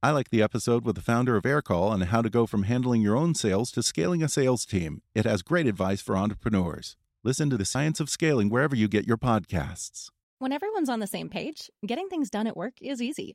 I like the episode with the founder of Aircall on how to go from handling your own sales to scaling a sales team. It has great advice for entrepreneurs. Listen to the science of scaling wherever you get your podcasts. When everyone's on the same page, getting things done at work is easy.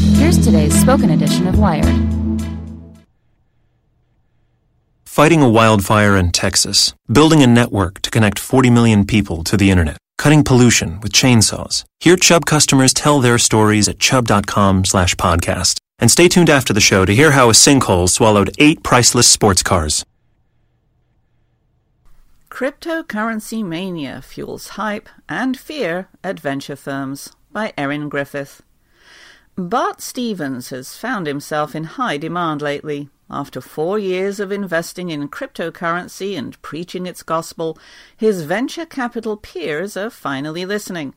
Here's today's spoken edition of Wired. Fighting a wildfire in Texas, building a network to connect 40 million people to the internet cutting pollution with chainsaws. Hear Chubb customers tell their stories at chubb.com slash podcast. And stay tuned after the show to hear how a sinkhole swallowed eight priceless sports cars. Cryptocurrency Mania Fuels Hype and Fear at Venture Firms by Erin Griffith. Bart Stephens has found himself in high demand lately. After four years of investing in cryptocurrency and preaching its gospel, his venture capital peers are finally listening.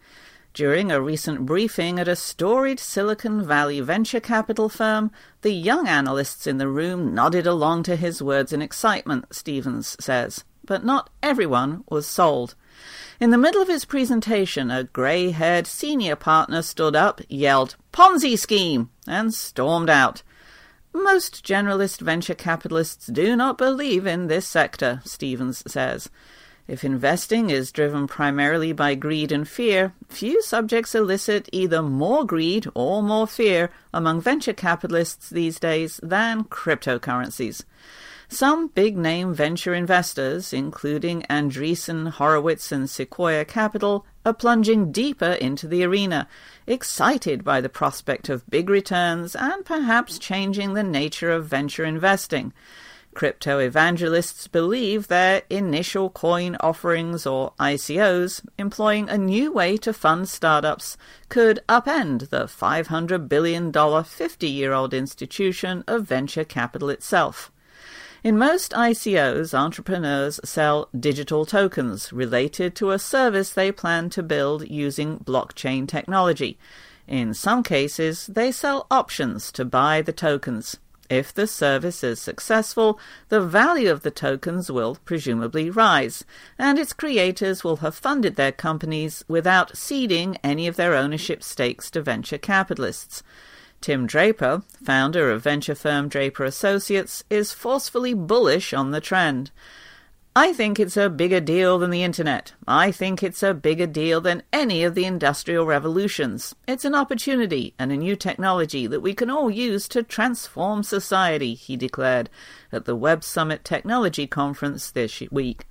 During a recent briefing at a storied Silicon Valley venture capital firm, the young analysts in the room nodded along to his words in excitement, Stephens says. But not everyone was sold. In the middle of his presentation, a grey haired senior partner stood up, yelled, Ponzi scheme! and stormed out. Most generalist venture capitalists do not believe in this sector, Stephens says. If investing is driven primarily by greed and fear, few subjects elicit either more greed or more fear among venture capitalists these days than cryptocurrencies. Some big name venture investors, including Andreessen Horowitz and Sequoia Capital, are plunging deeper into the arena, excited by the prospect of big returns and perhaps changing the nature of venture investing. Crypto evangelists believe their initial coin offerings or ICOs, employing a new way to fund startups, could upend the $500 billion 50 year old institution of venture capital itself. In most ICOs, entrepreneurs sell digital tokens related to a service they plan to build using blockchain technology. In some cases, they sell options to buy the tokens. If the service is successful, the value of the tokens will presumably rise, and its creators will have funded their companies without ceding any of their ownership stakes to venture capitalists. Tim Draper, founder of venture firm Draper Associates, is forcefully bullish on the trend. I think it's a bigger deal than the internet. I think it's a bigger deal than any of the industrial revolutions. It's an opportunity and a new technology that we can all use to transform society, he declared at the Web Summit Technology Conference this week.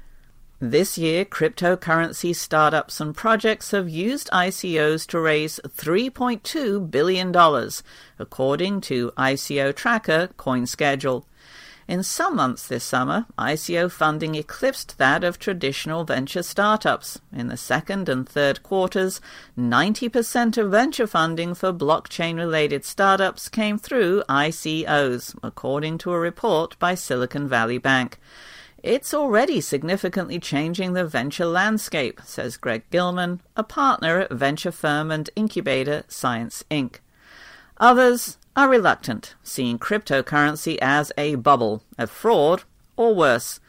This year, cryptocurrency startups and projects have used ICOs to raise $3.2 billion, according to ICO tracker CoinSchedule. In some months this summer, ICO funding eclipsed that of traditional venture startups. In the second and third quarters, 90% of venture funding for blockchain related startups came through ICOs, according to a report by Silicon Valley Bank. It's already significantly changing the venture landscape, says Greg Gilman, a partner at venture firm and incubator Science Inc. Others are reluctant, seeing cryptocurrency as a bubble, a fraud, or worse.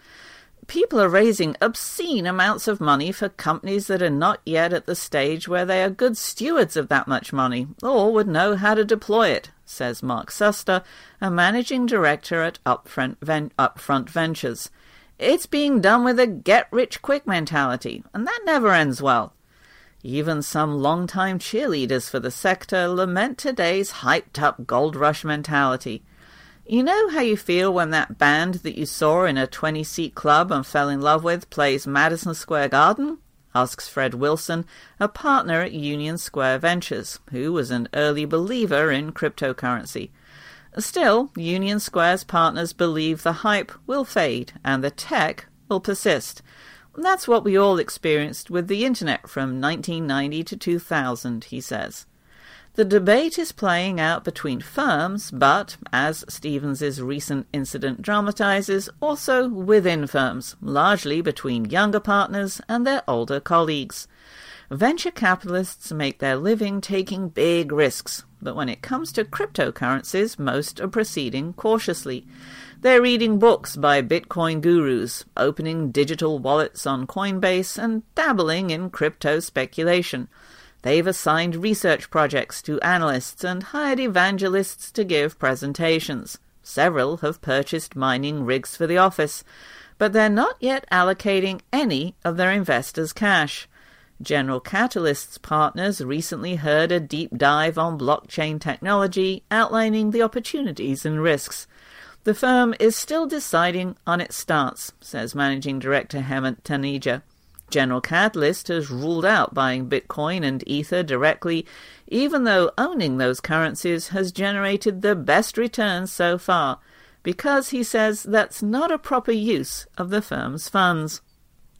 People are raising obscene amounts of money for companies that are not yet at the stage where they are good stewards of that much money or would know how to deploy it, says Mark Suster, a managing director at Upfront, Ven- Upfront Ventures. It's being done with a get rich quick mentality, and that never ends well. Even some long-time cheerleaders for the sector lament today's hyped up gold rush mentality. You know how you feel when that band that you saw in a 20 seat club and fell in love with plays Madison Square Garden? asks Fred Wilson, a partner at Union Square Ventures, who was an early believer in cryptocurrency. Still, Union Square's partners believe the hype will fade and the tech will persist. That's what we all experienced with the internet from 1990 to 2000, he says. The debate is playing out between firms, but, as Stephens's recent incident dramatizes, also within firms, largely between younger partners and their older colleagues. Venture capitalists make their living taking big risks, but when it comes to cryptocurrencies, most are proceeding cautiously. They're reading books by Bitcoin gurus, opening digital wallets on Coinbase, and dabbling in crypto speculation. They've assigned research projects to analysts and hired evangelists to give presentations. Several have purchased mining rigs for the office, but they're not yet allocating any of their investors' cash. General Catalyst's partners recently heard a deep dive on blockchain technology, outlining the opportunities and risks. The firm is still deciding on its stance, says Managing Director Hemant Taneja. General Catalyst has ruled out buying Bitcoin and Ether directly, even though owning those currencies has generated the best returns so far, because he says that's not a proper use of the firm's funds.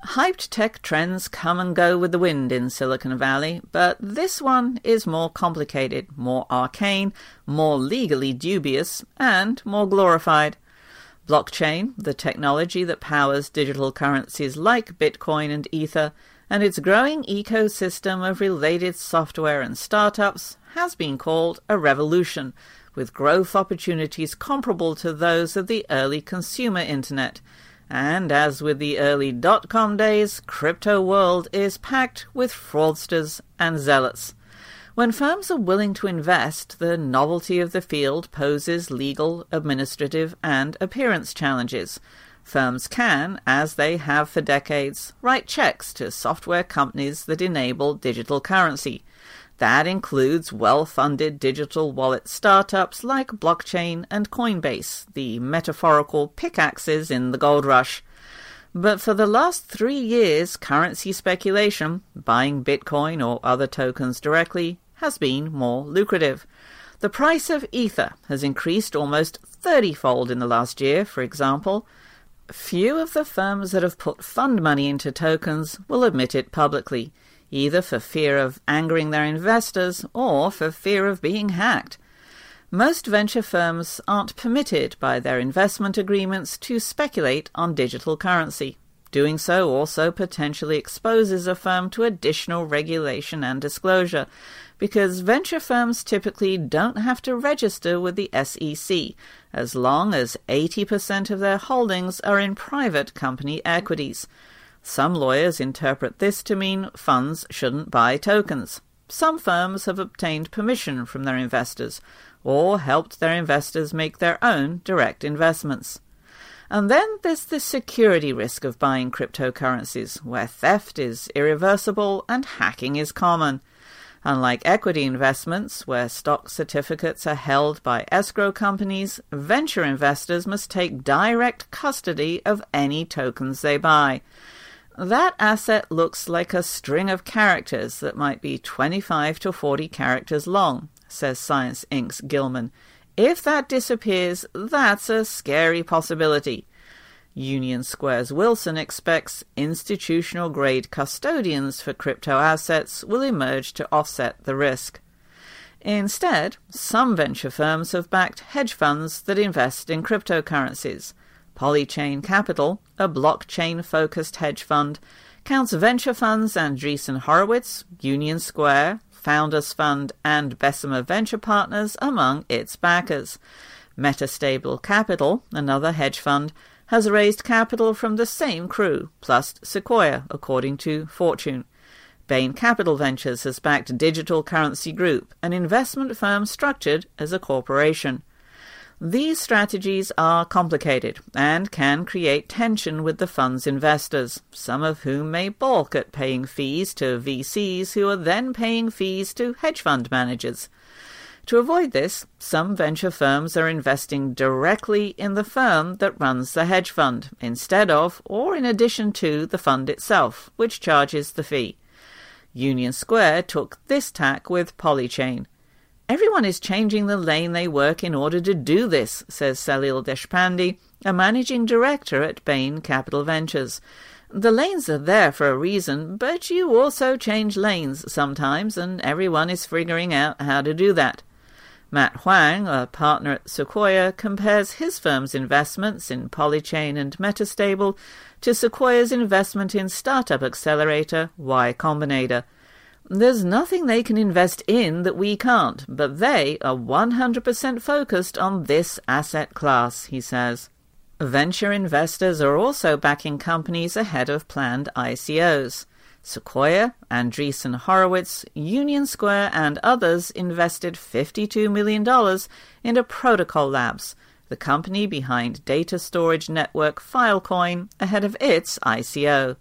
Hyped tech trends come and go with the wind in Silicon Valley, but this one is more complicated, more arcane, more legally dubious, and more glorified. Blockchain, the technology that powers digital currencies like Bitcoin and Ether, and its growing ecosystem of related software and startups, has been called a revolution, with growth opportunities comparable to those of the early consumer internet. And as with the early dot com days, crypto world is packed with fraudsters and zealots. When firms are willing to invest, the novelty of the field poses legal, administrative, and appearance challenges. Firms can, as they have for decades, write checks to software companies that enable digital currency. That includes well funded digital wallet startups like Blockchain and Coinbase, the metaphorical pickaxes in the gold rush. But for the last three years, currency speculation, buying Bitcoin or other tokens directly, has been more lucrative. The price of ether has increased almost 30 fold in the last year, for example. Few of the firms that have put fund money into tokens will admit it publicly, either for fear of angering their investors or for fear of being hacked. Most venture firms aren't permitted by their investment agreements to speculate on digital currency. Doing so also potentially exposes a firm to additional regulation and disclosure, because venture firms typically don't have to register with the SEC as long as 80% of their holdings are in private company equities. Some lawyers interpret this to mean funds shouldn't buy tokens. Some firms have obtained permission from their investors or helped their investors make their own direct investments. And then there's the security risk of buying cryptocurrencies, where theft is irreversible and hacking is common. Unlike equity investments, where stock certificates are held by escrow companies, venture investors must take direct custody of any tokens they buy. That asset looks like a string of characters that might be 25 to 40 characters long, says Science Inc.'s Gilman. If that disappears, that's a scary possibility. Union Square's Wilson expects institutional grade custodians for crypto assets will emerge to offset the risk. Instead, some venture firms have backed hedge funds that invest in cryptocurrencies. Polychain Capital, a blockchain focused hedge fund, counts venture funds Andreessen Horowitz, Union Square, Founders Fund, and Bessemer Venture Partners among its backers. Metastable Capital, another hedge fund, has raised capital from the same crew, plus Sequoia, according to Fortune. Bain Capital Ventures has backed Digital Currency Group, an investment firm structured as a corporation. These strategies are complicated and can create tension with the fund's investors, some of whom may balk at paying fees to VCs who are then paying fees to hedge fund managers. To avoid this, some venture firms are investing directly in the firm that runs the hedge fund, instead of or in addition to the fund itself, which charges the fee. Union Square took this tack with Polychain. Everyone is changing the lane they work in order to do this, says Salil Deshpande, a managing director at Bain Capital Ventures. The lanes are there for a reason, but you also change lanes sometimes, and everyone is figuring out how to do that. Matt Huang, a partner at Sequoia, compares his firm's investments in Polychain and Metastable to Sequoia's investment in startup accelerator Y Combinator. There's nothing they can invest in that we can't, but they are 100% focused on this asset class, he says. Venture investors are also backing companies ahead of planned ICOs. Sequoia, Andreessen Horowitz, Union Square, and others invested $52 million into Protocol Labs, the company behind data storage network Filecoin, ahead of its ICO.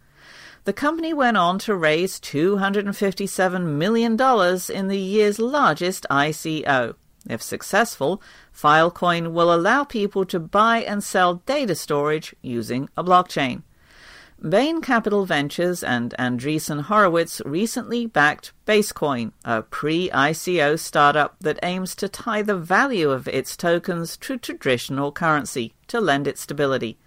The company went on to raise $257 million in the year's largest ICO. If successful, Filecoin will allow people to buy and sell data storage using a blockchain. Bain Capital Ventures and Andreessen Horowitz recently backed Basecoin, a pre-ICO startup that aims to tie the value of its tokens to traditional currency to lend it stability.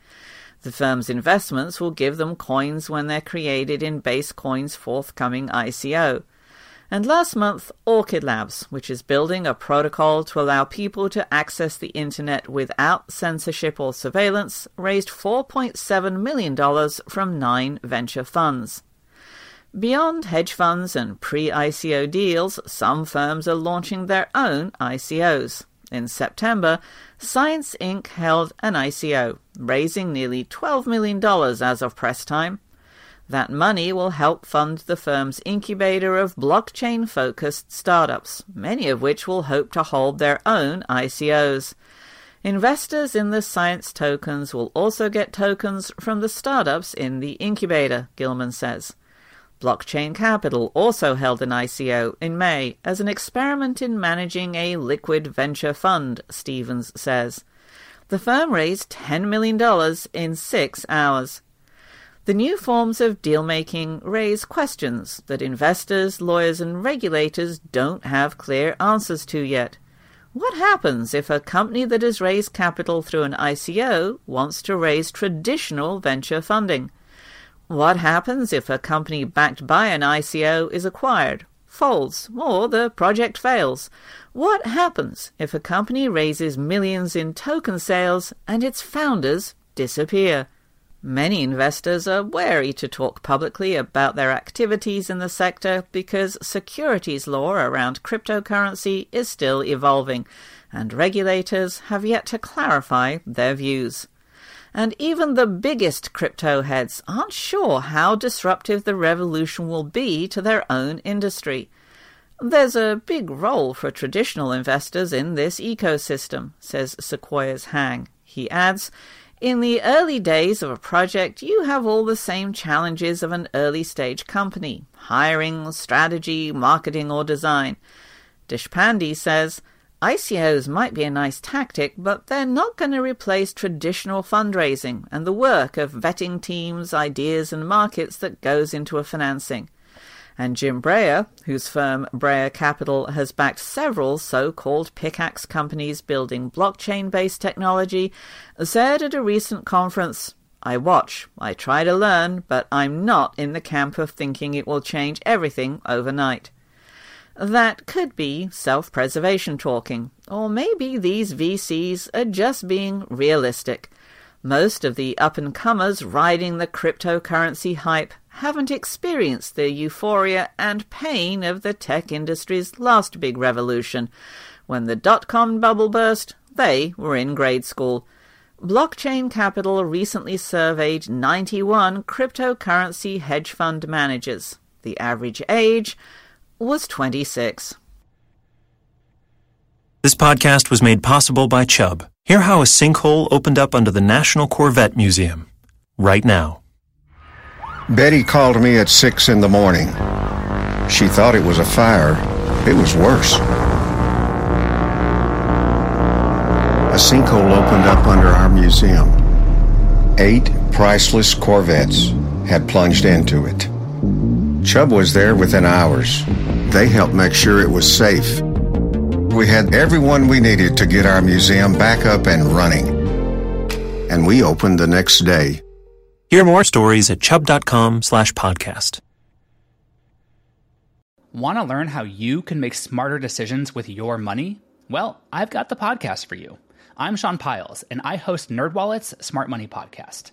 The firm's investments will give them coins when they're created in Basecoin's forthcoming ICO. And last month, Orchid Labs, which is building a protocol to allow people to access the internet without censorship or surveillance, raised $4.7 million from nine venture funds. Beyond hedge funds and pre ICO deals, some firms are launching their own ICOs. In September, Science Inc. held an ICO, raising nearly $12 million as of press time. That money will help fund the firm's incubator of blockchain focused startups, many of which will hope to hold their own ICOs. Investors in the science tokens will also get tokens from the startups in the incubator, Gilman says. Blockchain Capital also held an ICO in May as an experiment in managing a liquid venture fund, Stephens says. The firm raised $10 million in six hours. The new forms of deal making raise questions that investors, lawyers, and regulators don't have clear answers to yet. What happens if a company that has raised capital through an ICO wants to raise traditional venture funding? What happens if a company backed by an ICO is acquired, folds, or the project fails? What happens if a company raises millions in token sales and its founders disappear? Many investors are wary to talk publicly about their activities in the sector because securities law around cryptocurrency is still evolving, and regulators have yet to clarify their views. And even the biggest crypto heads aren't sure how disruptive the revolution will be to their own industry. There's a big role for traditional investors in this ecosystem, says Sequoia's Huang. He adds, in the early days of a project, you have all the same challenges of an early stage company hiring, strategy, marketing, or design. Deshpande says ICOs might be a nice tactic, but they're not going to replace traditional fundraising and the work of vetting teams, ideas, and markets that goes into a financing. And Jim Breyer, whose firm Breyer Capital has backed several so called pickaxe companies building blockchain based technology, said at a recent conference I watch, I try to learn, but I'm not in the camp of thinking it will change everything overnight. That could be self preservation talking, or maybe these VCs are just being realistic. Most of the up and comers riding the cryptocurrency hype haven't experienced the euphoria and pain of the tech industry's last big revolution. When the dot com bubble burst, they were in grade school. Blockchain Capital recently surveyed 91 cryptocurrency hedge fund managers. The average age was 26. This podcast was made possible by Chubb. Hear how a sinkhole opened up under the National Corvette Museum. Right now. Betty called me at six in the morning. She thought it was a fire. It was worse. a sinkhole opened up under our museum. Eight priceless Corvettes had plunged into it. Chubb was there within hours. They helped make sure it was safe. We had everyone we needed to get our museum back up and running. And we opened the next day. Hear more stories at chubb.com slash podcast. Want to learn how you can make smarter decisions with your money? Well, I've got the podcast for you. I'm Sean Pyles, and I host NerdWallet's Smart Money Podcast.